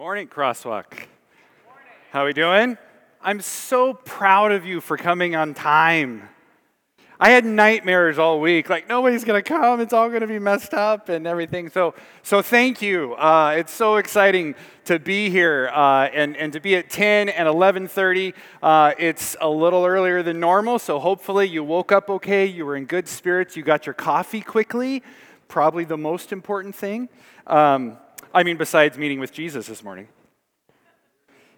morning, Crosswalk. How are we doing? I'm so proud of you for coming on time. I had nightmares all week, like nobody's gonna come, it's all gonna be messed up and everything. So, so thank you. Uh, it's so exciting to be here uh, and, and to be at 10 and 11:30. Uh, it's a little earlier than normal, so hopefully you woke up okay. You were in good spirits. You got your coffee quickly. Probably the most important thing. Um, I mean, besides meeting with Jesus this morning.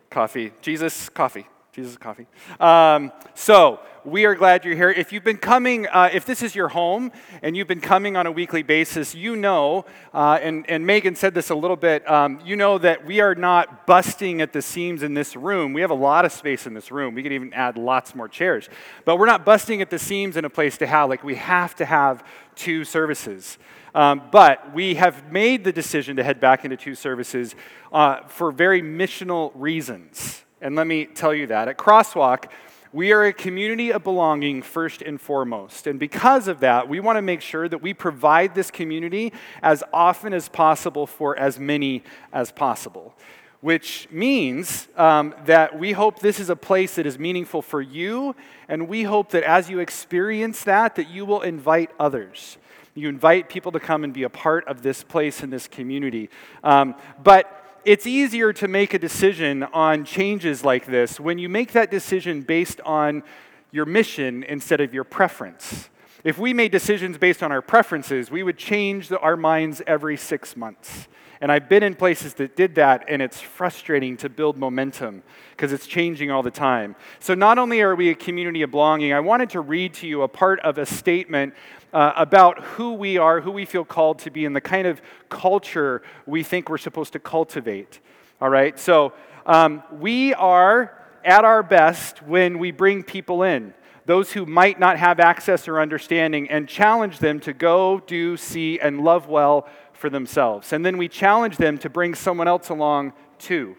Coffee, Jesus, coffee. Jesus coffee. Um, so, we are glad you're here. If you've been coming, uh, if this is your home and you've been coming on a weekly basis, you know, uh, and, and Megan said this a little bit, um, you know that we are not busting at the seams in this room. We have a lot of space in this room. We could even add lots more chairs. But we're not busting at the seams in a place to have. Like, we have to have two services. Um, but we have made the decision to head back into two services uh, for very missional reasons. And let me tell you that. At Crosswalk, we are a community of belonging first and foremost. And because of that, we want to make sure that we provide this community as often as possible for as many as possible. Which means um, that we hope this is a place that is meaningful for you, and we hope that as you experience that, that you will invite others. You invite people to come and be a part of this place and this community. Um, but it's easier to make a decision on changes like this when you make that decision based on your mission instead of your preference. If we made decisions based on our preferences, we would change the, our minds every six months. And I've been in places that did that, and it's frustrating to build momentum because it's changing all the time. So, not only are we a community of belonging, I wanted to read to you a part of a statement uh, about who we are, who we feel called to be, and the kind of culture we think we're supposed to cultivate. All right? So, um, we are at our best when we bring people in, those who might not have access or understanding, and challenge them to go, do, see, and love well for themselves. And then we challenge them to bring someone else along too.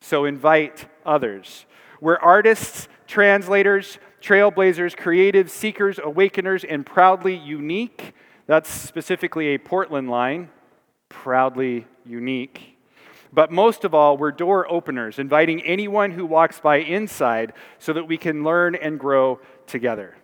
So invite others. We're artists, translators, trailblazers, creative, seekers, awakeners, and proudly unique. That's specifically a Portland line. Proudly unique. But most of all, we're door openers, inviting anyone who walks by inside so that we can learn and grow together.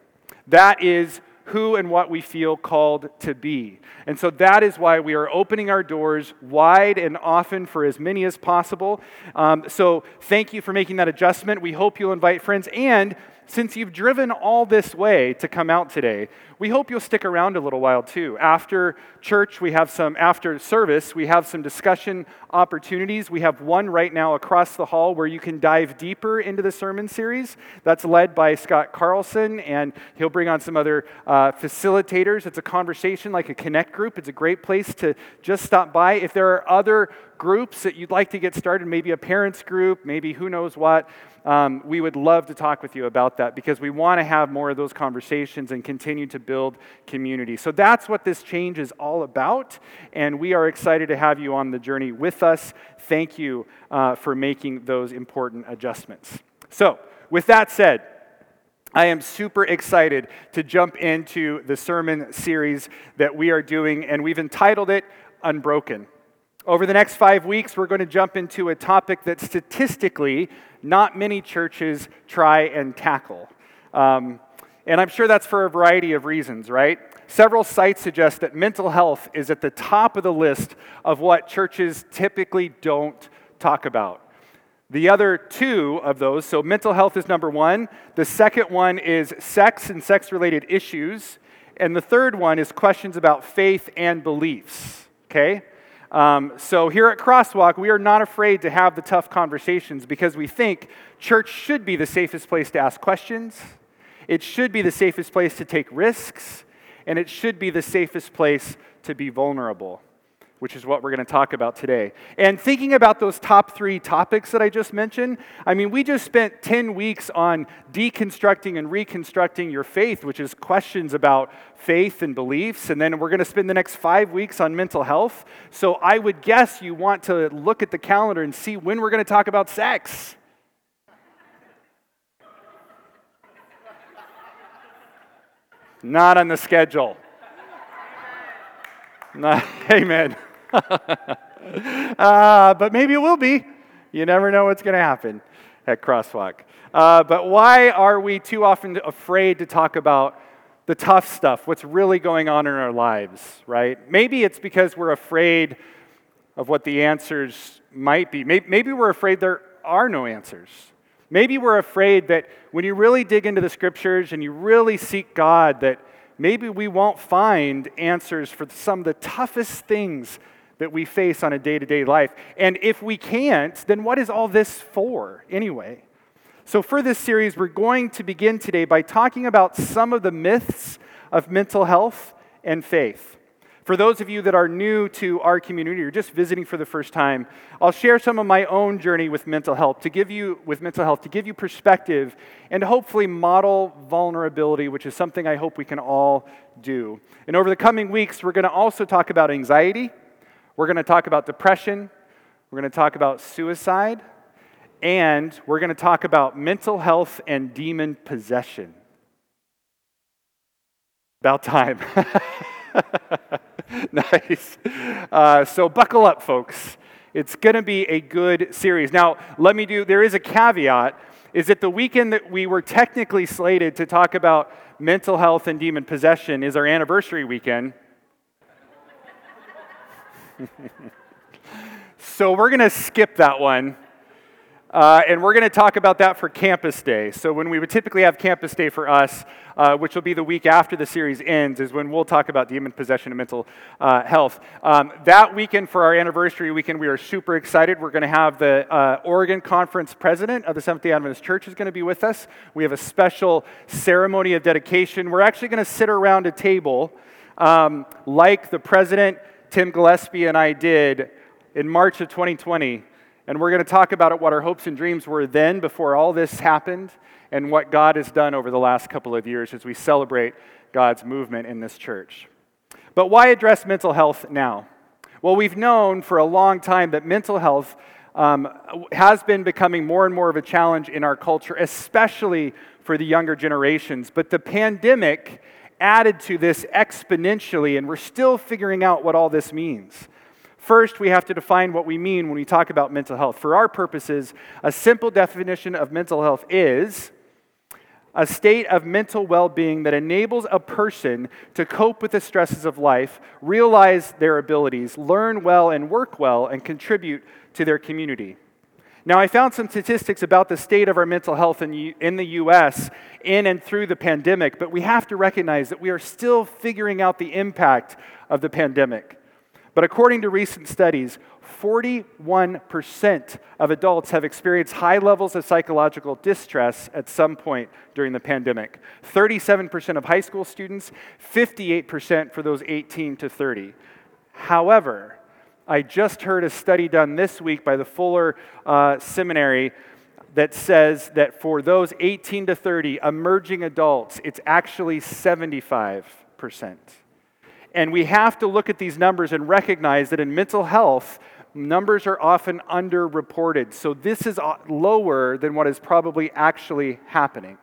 That is who and what we feel called to be. And so that is why we are opening our doors wide and often for as many as possible. Um, so thank you for making that adjustment. We hope you'll invite friends. And since you've driven all this way to come out today, we hope you'll stick around a little while too. After church, we have some, after service, we have some discussion opportunities. We have one right now across the hall where you can dive deeper into the sermon series. That's led by Scott Carlson, and he'll bring on some other uh, facilitators. It's a conversation like a connect group. It's a great place to just stop by. If there are other groups that you'd like to get started, maybe a parents group, maybe who knows what, um, we would love to talk with you about that because we want to have more of those conversations and continue to build community. So that's what this change is all about, and we are excited to have you on the journey with us. Thank you uh, for making those important adjustments. So, with that said, I am super excited to jump into the sermon series that we are doing, and we've entitled it Unbroken. Over the next five weeks, we're going to jump into a topic that statistically not many churches try and tackle. Um, and I'm sure that's for a variety of reasons, right? Several sites suggest that mental health is at the top of the list of what churches typically don't talk about. The other two of those, so mental health is number one. The second one is sex and sex related issues. And the third one is questions about faith and beliefs. Okay? Um, so here at Crosswalk, we are not afraid to have the tough conversations because we think church should be the safest place to ask questions, it should be the safest place to take risks, and it should be the safest place to be vulnerable which is what we're going to talk about today. And thinking about those top three topics that I just mentioned, I mean, we just spent 10 weeks on deconstructing and reconstructing your faith, which is questions about faith and beliefs. And then we're going to spend the next five weeks on mental health. So I would guess you want to look at the calendar and see when we're going to talk about sex. Not on the schedule. Not, amen uh, but maybe it will be. you never know what's going to happen at Crosswalk. Uh, but why are we too often afraid to talk about the tough stuff, what's really going on in our lives, right? Maybe it's because we're afraid of what the answers might be. Maybe we're afraid there are no answers. Maybe we're afraid that when you really dig into the scriptures and you really seek God, that maybe we won't find answers for some of the toughest things that we face on a day to day life. And if we can't, then what is all this for anyway? So, for this series, we're going to begin today by talking about some of the myths of mental health and faith. For those of you that are new to our community or just visiting for the first time, I'll share some of my own journey with mental health to give you with mental health to give you perspective and hopefully model vulnerability, which is something I hope we can all do. And over the coming weeks, we're going to also talk about anxiety, we're going to talk about depression, we're going to talk about suicide, and we're going to talk about mental health and demon possession. About time. nice. Uh, so buckle up, folks. It's going to be a good series. Now, let me do, there is a caveat, is that the weekend that we were technically slated to talk about mental health and demon possession is our anniversary weekend. so we're going to skip that one uh, and we're going to talk about that for Campus Day. So, when we would typically have Campus Day for us, uh, which will be the week after the series ends, is when we'll talk about demon possession and mental uh, health. Um, that weekend, for our anniversary weekend, we are super excited. We're going to have the uh, Oregon Conference president of the Seventh day Adventist Church is going to be with us. We have a special ceremony of dedication. We're actually going to sit around a table um, like the president, Tim Gillespie, and I did in March of 2020 and we're going to talk about what our hopes and dreams were then, before all this happened, and what God has done over the last couple of years as we celebrate God's movement in this church. But why address mental health now? Well, we've known for a long time that mental health um, has been becoming more and more of a challenge in our culture, especially for the younger generations. But the pandemic added to this exponentially, and we're still figuring out what all this means. First, we have to define what we mean when we talk about mental health. For our purposes, a simple definition of mental health is a state of mental well being that enables a person to cope with the stresses of life, realize their abilities, learn well and work well, and contribute to their community. Now, I found some statistics about the state of our mental health in, in the U.S. in and through the pandemic, but we have to recognize that we are still figuring out the impact of the pandemic. But according to recent studies, 41% of adults have experienced high levels of psychological distress at some point during the pandemic. 37% of high school students, 58% for those 18 to 30. However, I just heard a study done this week by the Fuller uh, Seminary that says that for those 18 to 30 emerging adults, it's actually 75%. And we have to look at these numbers and recognize that in mental health, numbers are often underreported. So this is uh, lower than what is probably actually happening.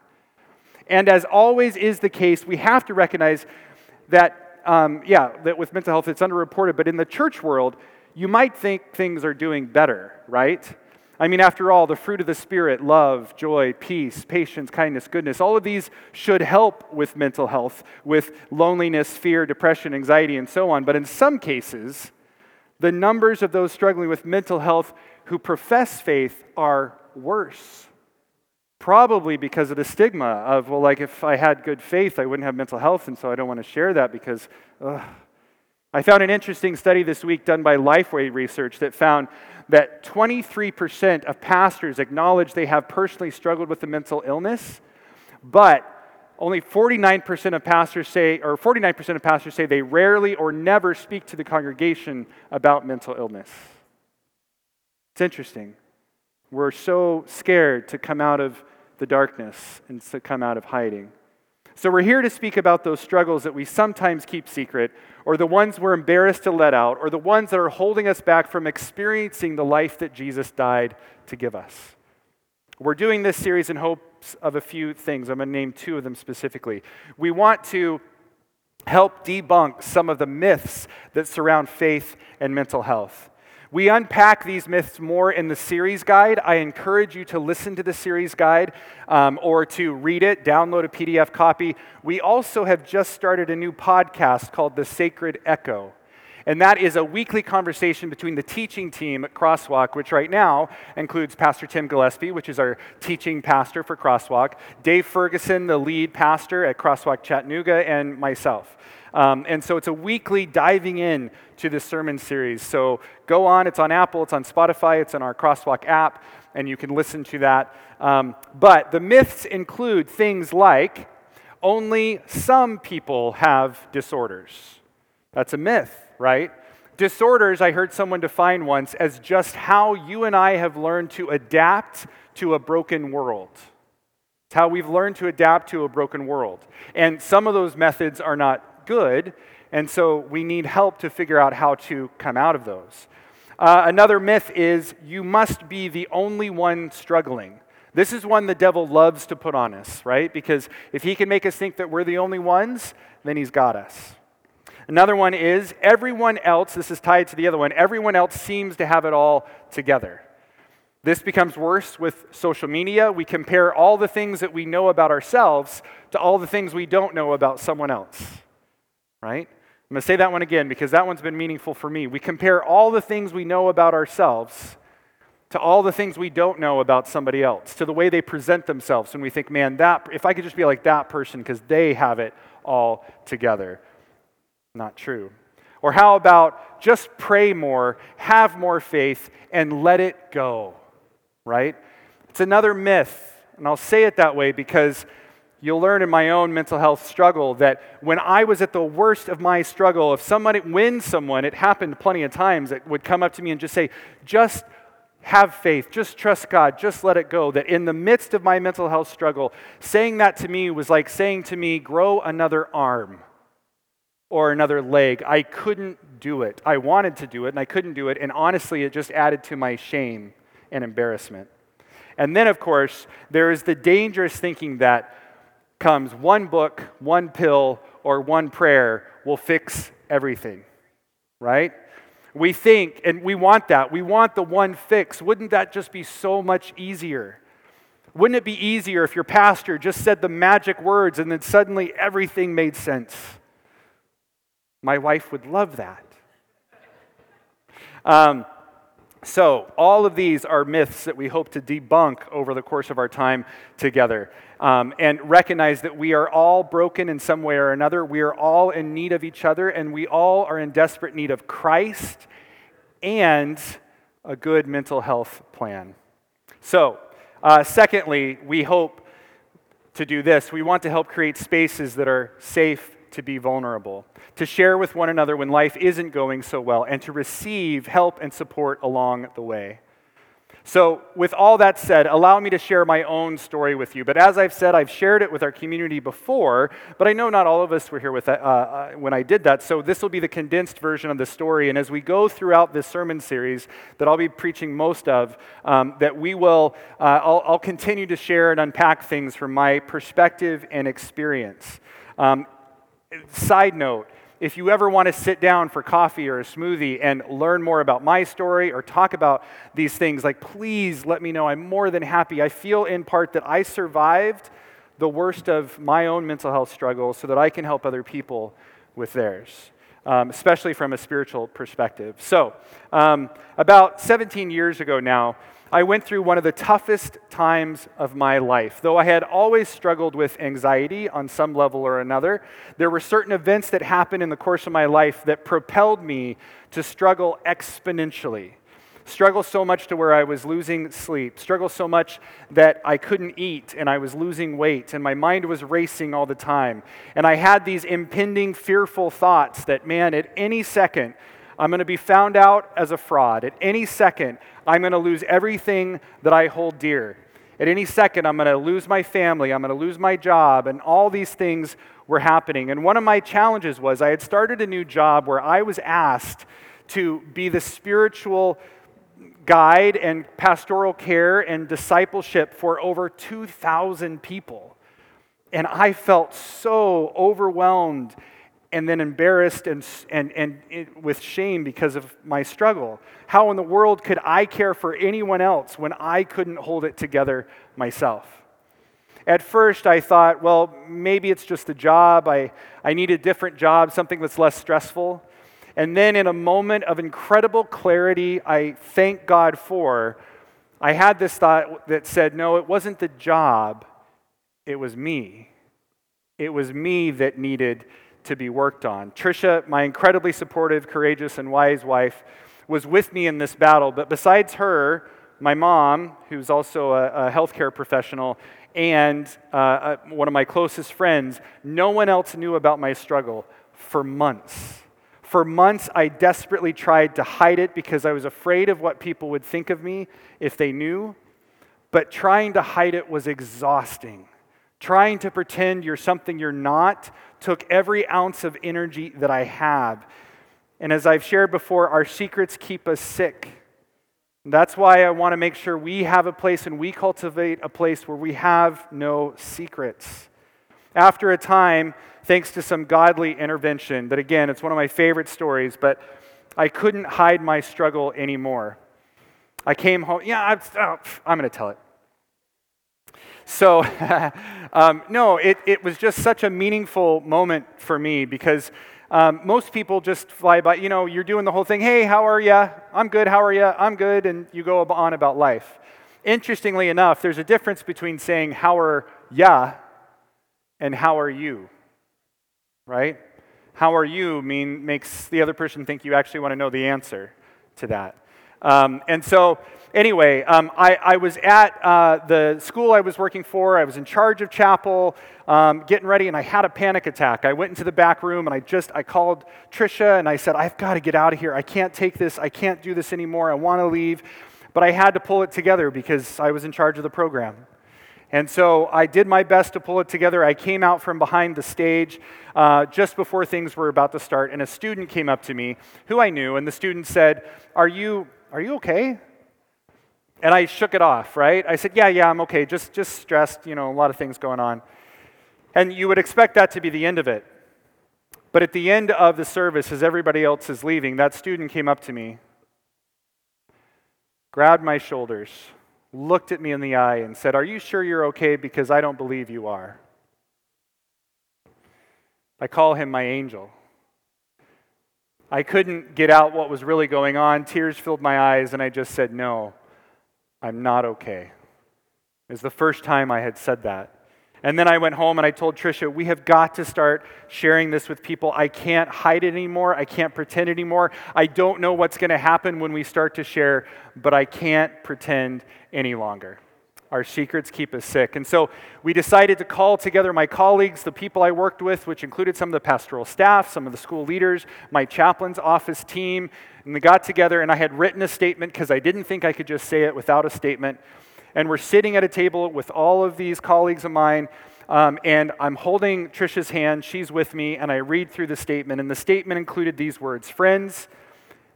And as always is the case, we have to recognize that, um, yeah, that with mental health it's underreported, but in the church world, you might think things are doing better, right? I mean, after all, the fruit of the Spirit, love, joy, peace, patience, kindness, goodness, all of these should help with mental health, with loneliness, fear, depression, anxiety, and so on. But in some cases, the numbers of those struggling with mental health who profess faith are worse. Probably because of the stigma of, well, like if I had good faith, I wouldn't have mental health, and so I don't want to share that because, ugh. I found an interesting study this week done by Lifeway Research that found that 23% of pastors acknowledge they have personally struggled with a mental illness, but only 49% of pastors say, or 49% of pastors say they rarely or never speak to the congregation about mental illness. It's interesting. We're so scared to come out of the darkness and to come out of hiding. So, we're here to speak about those struggles that we sometimes keep secret, or the ones we're embarrassed to let out, or the ones that are holding us back from experiencing the life that Jesus died to give us. We're doing this series in hopes of a few things. I'm going to name two of them specifically. We want to help debunk some of the myths that surround faith and mental health. We unpack these myths more in the series guide. I encourage you to listen to the series guide um, or to read it, download a PDF copy. We also have just started a new podcast called The Sacred Echo. And that is a weekly conversation between the teaching team at Crosswalk, which right now includes Pastor Tim Gillespie, which is our teaching pastor for Crosswalk, Dave Ferguson, the lead pastor at Crosswalk Chattanooga, and myself. Um, and so it's a weekly diving in to this sermon series. So go on, it's on Apple, it's on Spotify, it's on our Crosswalk app, and you can listen to that. Um, but the myths include things like only some people have disorders. That's a myth, right? Disorders, I heard someone define once as just how you and I have learned to adapt to a broken world. It's how we've learned to adapt to a broken world. And some of those methods are not good, and so we need help to figure out how to come out of those. Uh, another myth is you must be the only one struggling. This is one the devil loves to put on us, right? Because if he can make us think that we're the only ones, then he's got us. Another one is everyone else, this is tied to the other one, everyone else seems to have it all together. This becomes worse with social media. We compare all the things that we know about ourselves to all the things we don't know about someone else right? I'm going to say that one again because that one's been meaningful for me. We compare all the things we know about ourselves to all the things we don't know about somebody else, to the way they present themselves. And we think, man, that, if I could just be like that person because they have it all together. Not true. Or how about just pray more, have more faith, and let it go, right? It's another myth. And I'll say it that way because You'll learn in my own mental health struggle that when I was at the worst of my struggle, if somebody, when someone, it happened plenty of times, it would come up to me and just say, just have faith, just trust God, just let it go. That in the midst of my mental health struggle, saying that to me was like saying to me, grow another arm or another leg. I couldn't do it. I wanted to do it and I couldn't do it. And honestly, it just added to my shame and embarrassment. And then, of course, there is the dangerous thinking that comes one book, one pill, or one prayer will fix everything, right? We think, and we want that. We want the one fix. Wouldn't that just be so much easier? Wouldn't it be easier if your pastor just said the magic words and then suddenly everything made sense? My wife would love that. Um, so, all of these are myths that we hope to debunk over the course of our time together. Um, and recognize that we are all broken in some way or another. We are all in need of each other, and we all are in desperate need of Christ and a good mental health plan. So, uh, secondly, we hope to do this. We want to help create spaces that are safe to be vulnerable, to share with one another when life isn't going so well, and to receive help and support along the way. So, with all that said, allow me to share my own story with you. But as I've said, I've shared it with our community before, but I know not all of us were here with that, uh, uh, when I did that. So, this will be the condensed version of the story. And as we go throughout this sermon series that I'll be preaching most of, um, that we will, uh, I'll, I'll, continue to share and unpack things from my perspective and experience. Um, side note, if you ever want to sit down for coffee or a smoothie and learn more about my story or talk about these things, like please let me know. I'm more than happy. I feel in part that I survived the worst of my own mental health struggles so that I can help other people with theirs. Um, especially from a spiritual perspective. So, um, about 17 years ago now, I went through one of the toughest times of my life. Though I had always struggled with anxiety on some level or another, there were certain events that happened in the course of my life that propelled me to struggle exponentially. Struggle so much to where I was losing sleep, struggle so much that I couldn't eat and I was losing weight and my mind was racing all the time. And I had these impending, fearful thoughts that, man, at any second, I'm going to be found out as a fraud. At any second, I'm going to lose everything that I hold dear. At any second, I'm going to lose my family. I'm going to lose my job. And all these things were happening. And one of my challenges was I had started a new job where I was asked to be the spiritual guide and pastoral care and discipleship for over 2,000 people. And I felt so overwhelmed and then embarrassed and, and, and it, with shame because of my struggle. How in the world could I care for anyone else when I couldn't hold it together myself? At first, I thought, well, maybe it's just a job. I, I need a different job, something that's less stressful. And then, in a moment of incredible clarity, I thank God for, I had this thought that said, no, it wasn't the job, it was me. It was me that needed to be worked on. Trisha, my incredibly supportive, courageous, and wise wife, was with me in this battle. But besides her, my mom, who's also a, a healthcare professional, and uh, uh, one of my closest friends, no one else knew about my struggle for months. For months, I desperately tried to hide it because I was afraid of what people would think of me if they knew. But trying to hide it was exhausting. Trying to pretend you're something you're not took every ounce of energy that I have. And as I've shared before, our secrets keep us sick. That's why I want to make sure we have a place and we cultivate a place where we have no secrets. After a time, thanks to some godly intervention, that again, it's one of my favorite stories, but I couldn't hide my struggle anymore. I came home, yeah, I'm, oh, I'm going to tell it. So, um, no, it, it was just such a meaningful moment for me because um, most people just fly by, you know, you're doing the whole thing, hey, how are you? I'm good, how are you? I'm good, and you go on about life. Interestingly enough, there's a difference between saying, how are ya and how are you, right? How are you mean makes the other person think you actually want to know the answer to that. Um, and so, anyway, um, I, I, was at uh, the school I was working for. I was in charge of chapel, um, getting ready, and I had a panic attack. I went into the back room and I just I called Trisha and I said, "I've got to get out of here. I can't take this. I can't do this anymore. I want to leave." But I had to pull it together because I was in charge of the program. And so I did my best to pull it together. I came out from behind the stage uh, just before things were about to start, and a student came up to me who I knew, and the student said, Are you, are you okay? And I shook it off, right? I said, Yeah, yeah, I'm okay. Just, just stressed, you know, a lot of things going on. And you would expect that to be the end of it. But at the end of the service, as everybody else is leaving, that student came up to me, grabbed my shoulders, looked at me in the eye, and said, Are you sure you're okay? Because I don't believe you are. I call him my angel. I couldn't get out what was really going on. Tears filled my eyes, and I just said, No, I'm not okay. It was the first time I had said that. And then I went home and I told Trisha, we have got to start sharing this with people. I can't hide it anymore. I can't pretend anymore. I don't know what's going to happen when we start to share, but I can't pretend any longer. Our secrets keep us sick. And so we decided to call together my colleagues, the people I worked with, which included some of the pastoral staff, some of the school leaders, my chaplain's office team. And we got together, and I had written a statement because I didn't think I could just say it without a statement. And we're sitting at a table with all of these colleagues of mine, um, and I'm holding Trisha's hand. She's with me, and I read through the statement. And the statement included these words Friends,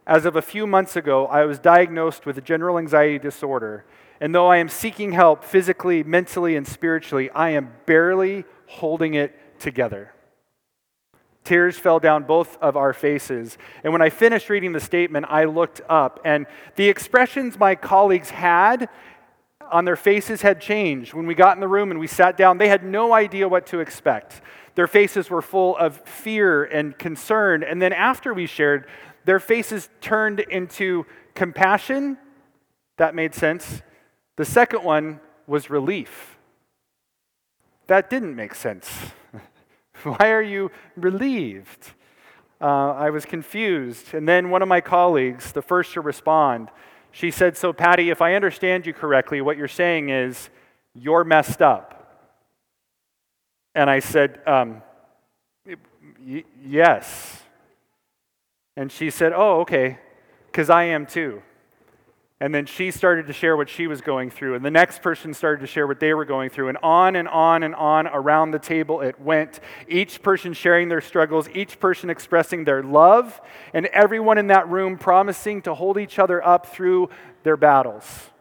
as of a few months ago, I was diagnosed with a general anxiety disorder and though I am seeking help physically, mentally, and spiritually, I am barely holding it together. Tears fell down both of our faces. And when I finished reading the statement, I looked up, and the expressions my colleagues had on their faces had changed. When we got in the room and we sat down, they had no idea what to expect. Their faces were full of fear and concern. And then after we shared, their faces turned into compassion. That made sense. The second one was relief. That didn't make sense. Why are you relieved? Uh, I was confused. And then one of my colleagues, the first to respond, she said, So, Paddy, if I understand you correctly, what you're saying is you're messed up. And I said, um, Yes. And she said, Oh, okay, because I am too. And then she started to share what she was going through. And the next person started to share what they were going through. And on and on and on around the table it went. Each person sharing their struggles, each person expressing their love, and everyone in that room promising to hold each other up through their battles.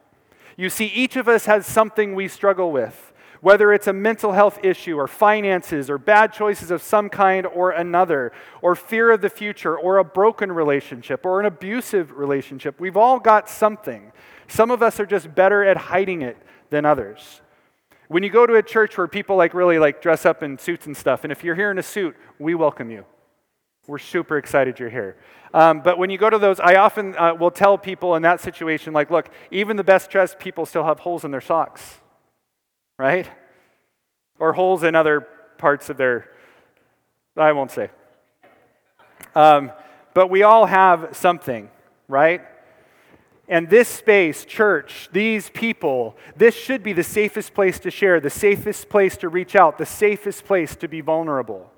You see, each of us has something we struggle with. Whether it's a mental health issue or finances or bad choices of some kind or another, or fear of the future or a broken relationship or an abusive relationship. We've all got something. Some of us are just better at hiding it than others. When you go to a church where people like really like dress up in suits and stuff, and if you're here in a suit, we welcome you. We're super excited you're here. Um, but when you go to those, I often uh, will tell people in that situation, like, look, even the best dressed people still have holes in their socks, right? Or holes in other parts of their, I won't say. Um, but we all have something, right? And this space, church, these people, this should be the safest place to share, the safest place to reach out, the safest place to be vulnerable.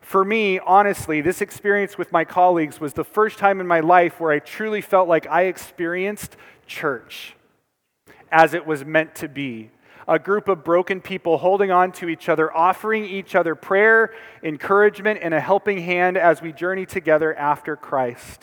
For me, honestly, this experience with my colleagues was the first time in my life where I truly felt like I experienced church as it was meant to be. A group of broken people holding on to each other, offering each other prayer, encouragement, and a helping hand as we journey together after Christ.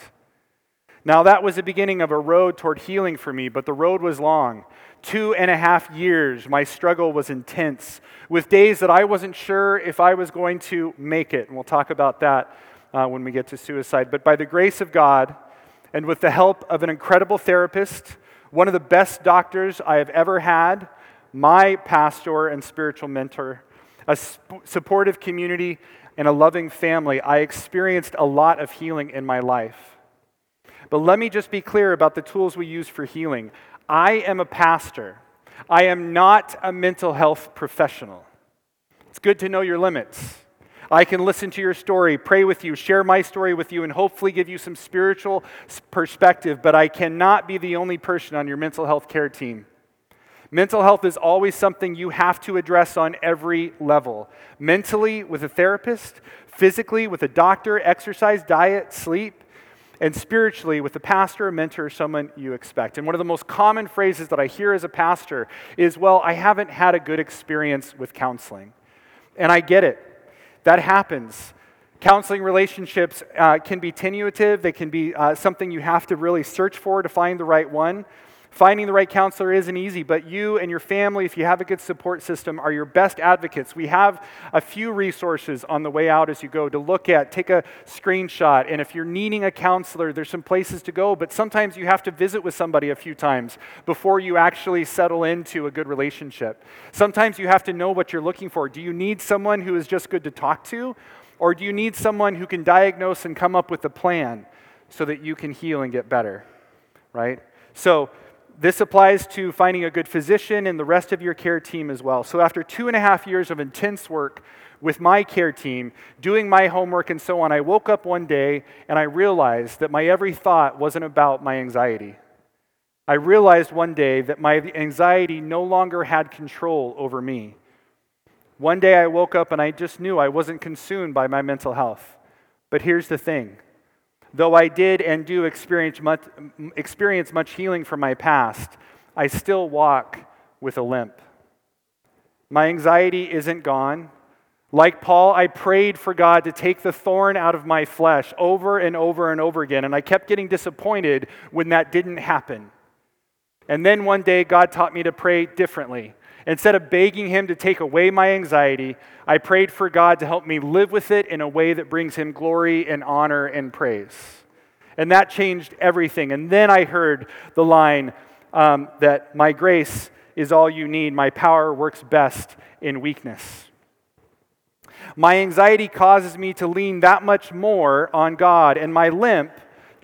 Now, that was the beginning of a road toward healing for me, but the road was long. Two and a half years, my struggle was intense, with days that I wasn't sure if I was going to make it. And we'll talk about that uh, when we get to suicide. But by the grace of God, and with the help of an incredible therapist, one of the best doctors I have ever had, my pastor and spiritual mentor, a sp- supportive community, and a loving family, I experienced a lot of healing in my life. But let me just be clear about the tools we use for healing. I am a pastor, I am not a mental health professional. It's good to know your limits. I can listen to your story, pray with you, share my story with you, and hopefully give you some spiritual perspective, but I cannot be the only person on your mental health care team. Mental health is always something you have to address on every level mentally, with a therapist, physically, with a doctor, exercise, diet, sleep and spiritually with a pastor, a mentor, someone you expect. And one of the most common phrases that I hear as a pastor is, Well, I haven't had a good experience with counseling. And I get it, that happens. Counseling relationships uh, can be tenuative, they can be uh, something you have to really search for to find the right one. Finding the right counselor isn't easy, but you and your family, if you have a good support system, are your best advocates. We have a few resources on the way out as you go to look at, take a screenshot, and if you're needing a counselor, there's some places to go, but sometimes you have to visit with somebody a few times before you actually settle into a good relationship. Sometimes you have to know what you're looking for. Do you need someone who is just good to talk to, or do you need someone who can diagnose and come up with a plan so that you can heal and get better? Right? So, this applies to finding a good physician and the rest of your care team as well. So, after two and a half years of intense work with my care team, doing my homework and so on, I woke up one day and I realized that my every thought wasn't about my anxiety. I realized one day that my anxiety no longer had control over me. One day I woke up and I just knew I wasn't consumed by my mental health. But here's the thing Though I did and do experience much, experience much healing from my past, I still walk with a limp. My anxiety isn't gone. Like Paul, I prayed for God to take the thorn out of my flesh over and over and over again, and I kept getting disappointed when that didn't happen. And then one day, God taught me to pray differently. Instead of begging Him to take away my anxiety, I prayed for God to help me live with it in a way that brings Him glory and honor and praise. And that changed everything. And then I heard the line um, that my grace is all you need, my power works best in weakness. My anxiety causes me to lean that much more on God, and my limp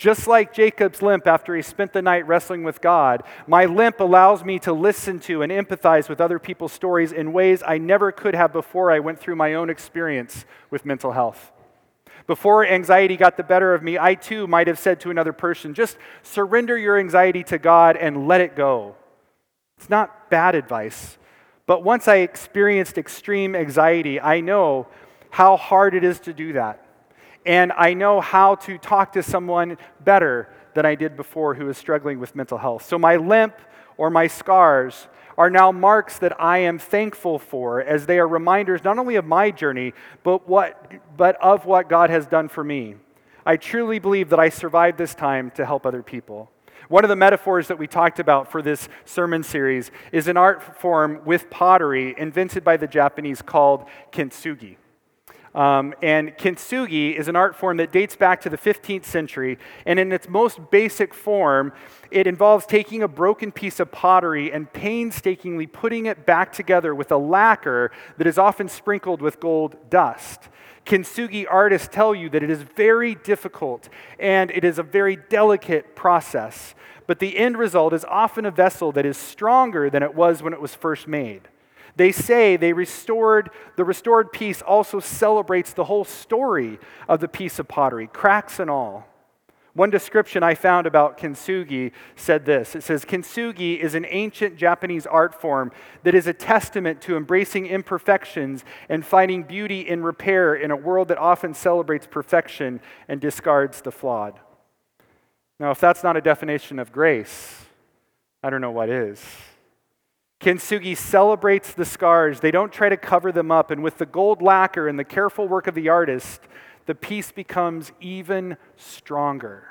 just like Jacob's limp after he spent the night wrestling with God, my limp allows me to listen to and empathize with other people's stories in ways I never could have before I went through my own experience with mental health. Before anxiety got the better of me, I too might have said to another person, just surrender your anxiety to God and let it go. It's not bad advice. But once I experienced extreme anxiety, I know how hard it is to do that and I know how to talk to someone better than I did before who is struggling with mental health. So my limp or my scars are now marks that I am thankful for as they are reminders not only of my journey, but, what, but of what God has done for me. I truly believe that I survived this time to help other people. One of the metaphors that we talked about for this sermon series is an art form with pottery invented by the Japanese called kintsugi. Um, and kintsugi is an art form that dates back to the 15th century, and in its most basic form, it involves taking a broken piece of pottery and painstakingly putting it back together with a lacquer that is often sprinkled with gold dust. Kintsugi artists tell you that it is very difficult and it is a very delicate process, but the end result is often a vessel that is stronger than it was when it was first made. They say they restored, the restored piece also celebrates the whole story of the piece of pottery, cracks and all. One description I found about kintsugi said this It says, Kintsugi is an ancient Japanese art form that is a testament to embracing imperfections and finding beauty in repair in a world that often celebrates perfection and discards the flawed. Now, if that's not a definition of grace, I don't know what is. Kintsugi celebrates the scars. They don't try to cover them up. And with the gold lacquer and the careful work of the artist, the piece becomes even stronger.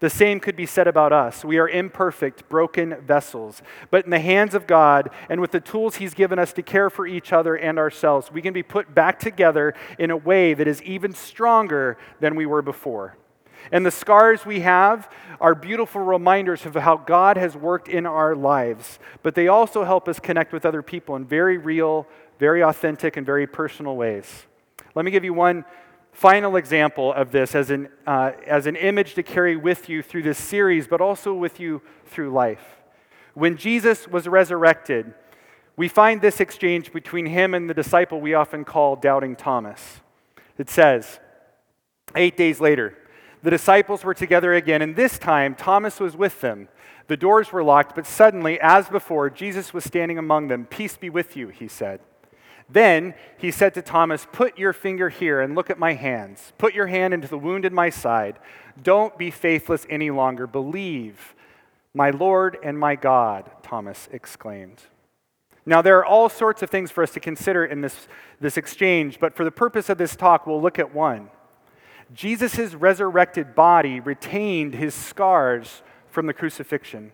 The same could be said about us. We are imperfect, broken vessels. But in the hands of God and with the tools He's given us to care for each other and ourselves, we can be put back together in a way that is even stronger than we were before. And the scars we have are beautiful reminders of how God has worked in our lives, but they also help us connect with other people in very real, very authentic, and very personal ways. Let me give you one final example of this as an, uh, as an image to carry with you through this series, but also with you through life. When Jesus was resurrected, we find this exchange between him and the disciple we often call Doubting Thomas. It says, Eight days later, the disciples were together again, and this time Thomas was with them. The doors were locked, but suddenly, as before, Jesus was standing among them. Peace be with you, he said. Then he said to Thomas, Put your finger here and look at my hands. Put your hand into the wound in my side. Don't be faithless any longer. Believe. My Lord and my God, Thomas exclaimed. Now, there are all sorts of things for us to consider in this, this exchange, but for the purpose of this talk, we'll look at one. Jesus' resurrected body retained his scars from the crucifixion.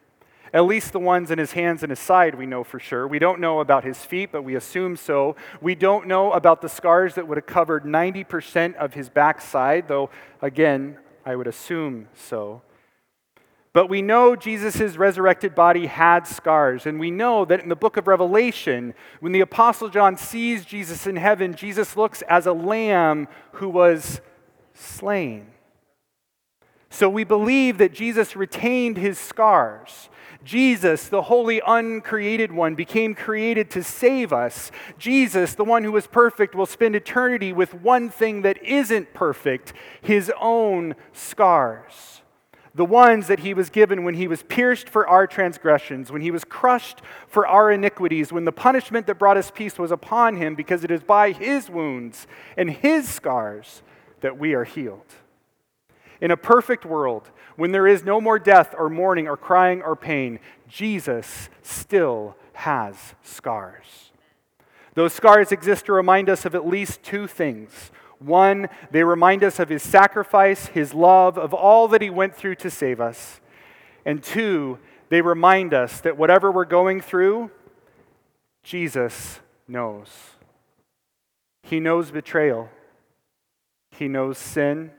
At least the ones in his hands and his side, we know for sure. We don't know about his feet, but we assume so. We don't know about the scars that would have covered 90% of his backside, though, again, I would assume so. But we know Jesus' resurrected body had scars. And we know that in the book of Revelation, when the Apostle John sees Jesus in heaven, Jesus looks as a lamb who was slain. So we believe that Jesus retained his scars. Jesus, the holy uncreated one, became created to save us. Jesus, the one who was perfect, will spend eternity with one thing that isn't perfect his own scars. The ones that he was given when he was pierced for our transgressions, when he was crushed for our iniquities, when the punishment that brought us peace was upon him, because it is by his wounds and his scars that we are healed. In a perfect world, when there is no more death or mourning or crying or pain, Jesus still has scars. Those scars exist to remind us of at least two things. One, they remind us of his sacrifice, his love, of all that he went through to save us. And two, they remind us that whatever we're going through, Jesus knows. He knows betrayal. He knows sin.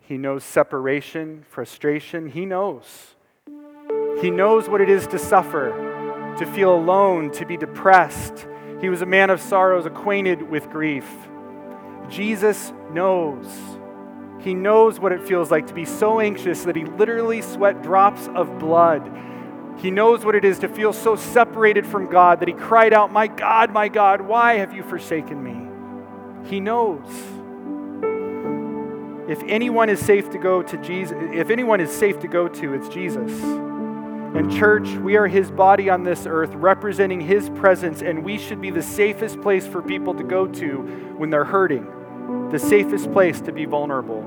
He knows separation, frustration. He knows. He knows what it is to suffer, to feel alone, to be depressed. He was a man of sorrows, acquainted with grief. Jesus knows. He knows what it feels like to be so anxious that he literally sweat drops of blood. He knows what it is to feel so separated from God that he cried out, My God, my God, why have you forsaken me? He knows. If anyone is safe to go to Jesus, if anyone is safe to go to, it's Jesus. And church, we are his body on this earth, representing his presence, and we should be the safest place for people to go to when they're hurting, the safest place to be vulnerable.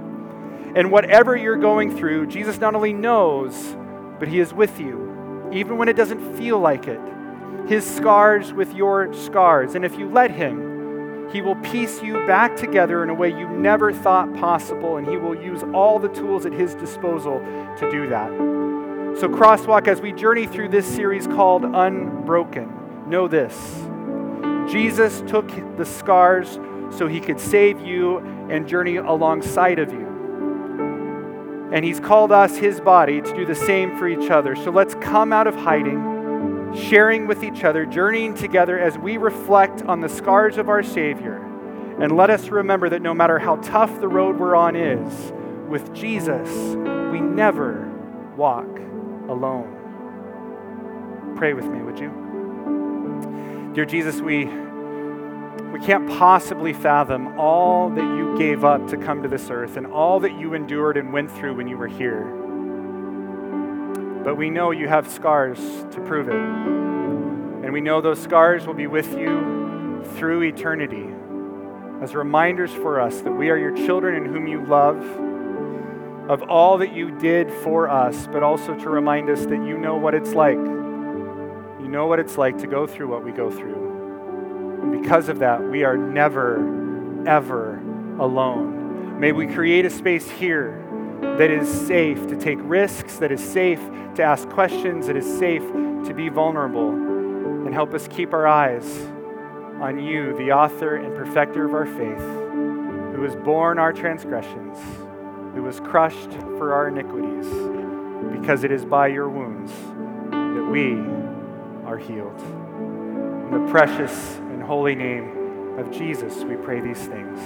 And whatever you're going through, Jesus not only knows, but he is with you, even when it doesn't feel like it. His scars with your scars. And if you let him, He will piece you back together in a way you never thought possible, and He will use all the tools at His disposal to do that. So, Crosswalk, as we journey through this series called Unbroken, know this Jesus took the scars so He could save you and journey alongside of you. And He's called us, His body, to do the same for each other. So let's come out of hiding, sharing with each other, journeying together as we reflect on the scars of our Savior. And let us remember that no matter how tough the road we're on is, with Jesus, we never walk alone. Pray with me, would you? Dear Jesus, we we can't possibly fathom all that you gave up to come to this earth and all that you endured and went through when you were here. But we know you have scars to prove it. And we know those scars will be with you through eternity as reminders for us that we are your children in whom you love, of all that you did for us, but also to remind us that you know what it's like. You know what it's like to go through what we go through. And because of that, we are never, ever alone. May we create a space here that is safe to take risks, that is safe to ask questions, that is safe to be vulnerable, and help us keep our eyes on you, the author and perfecter of our faith, who has borne our transgressions, who was crushed for our iniquities, because it is by your wounds that we are healed. In the precious and holy name of Jesus, we pray these things.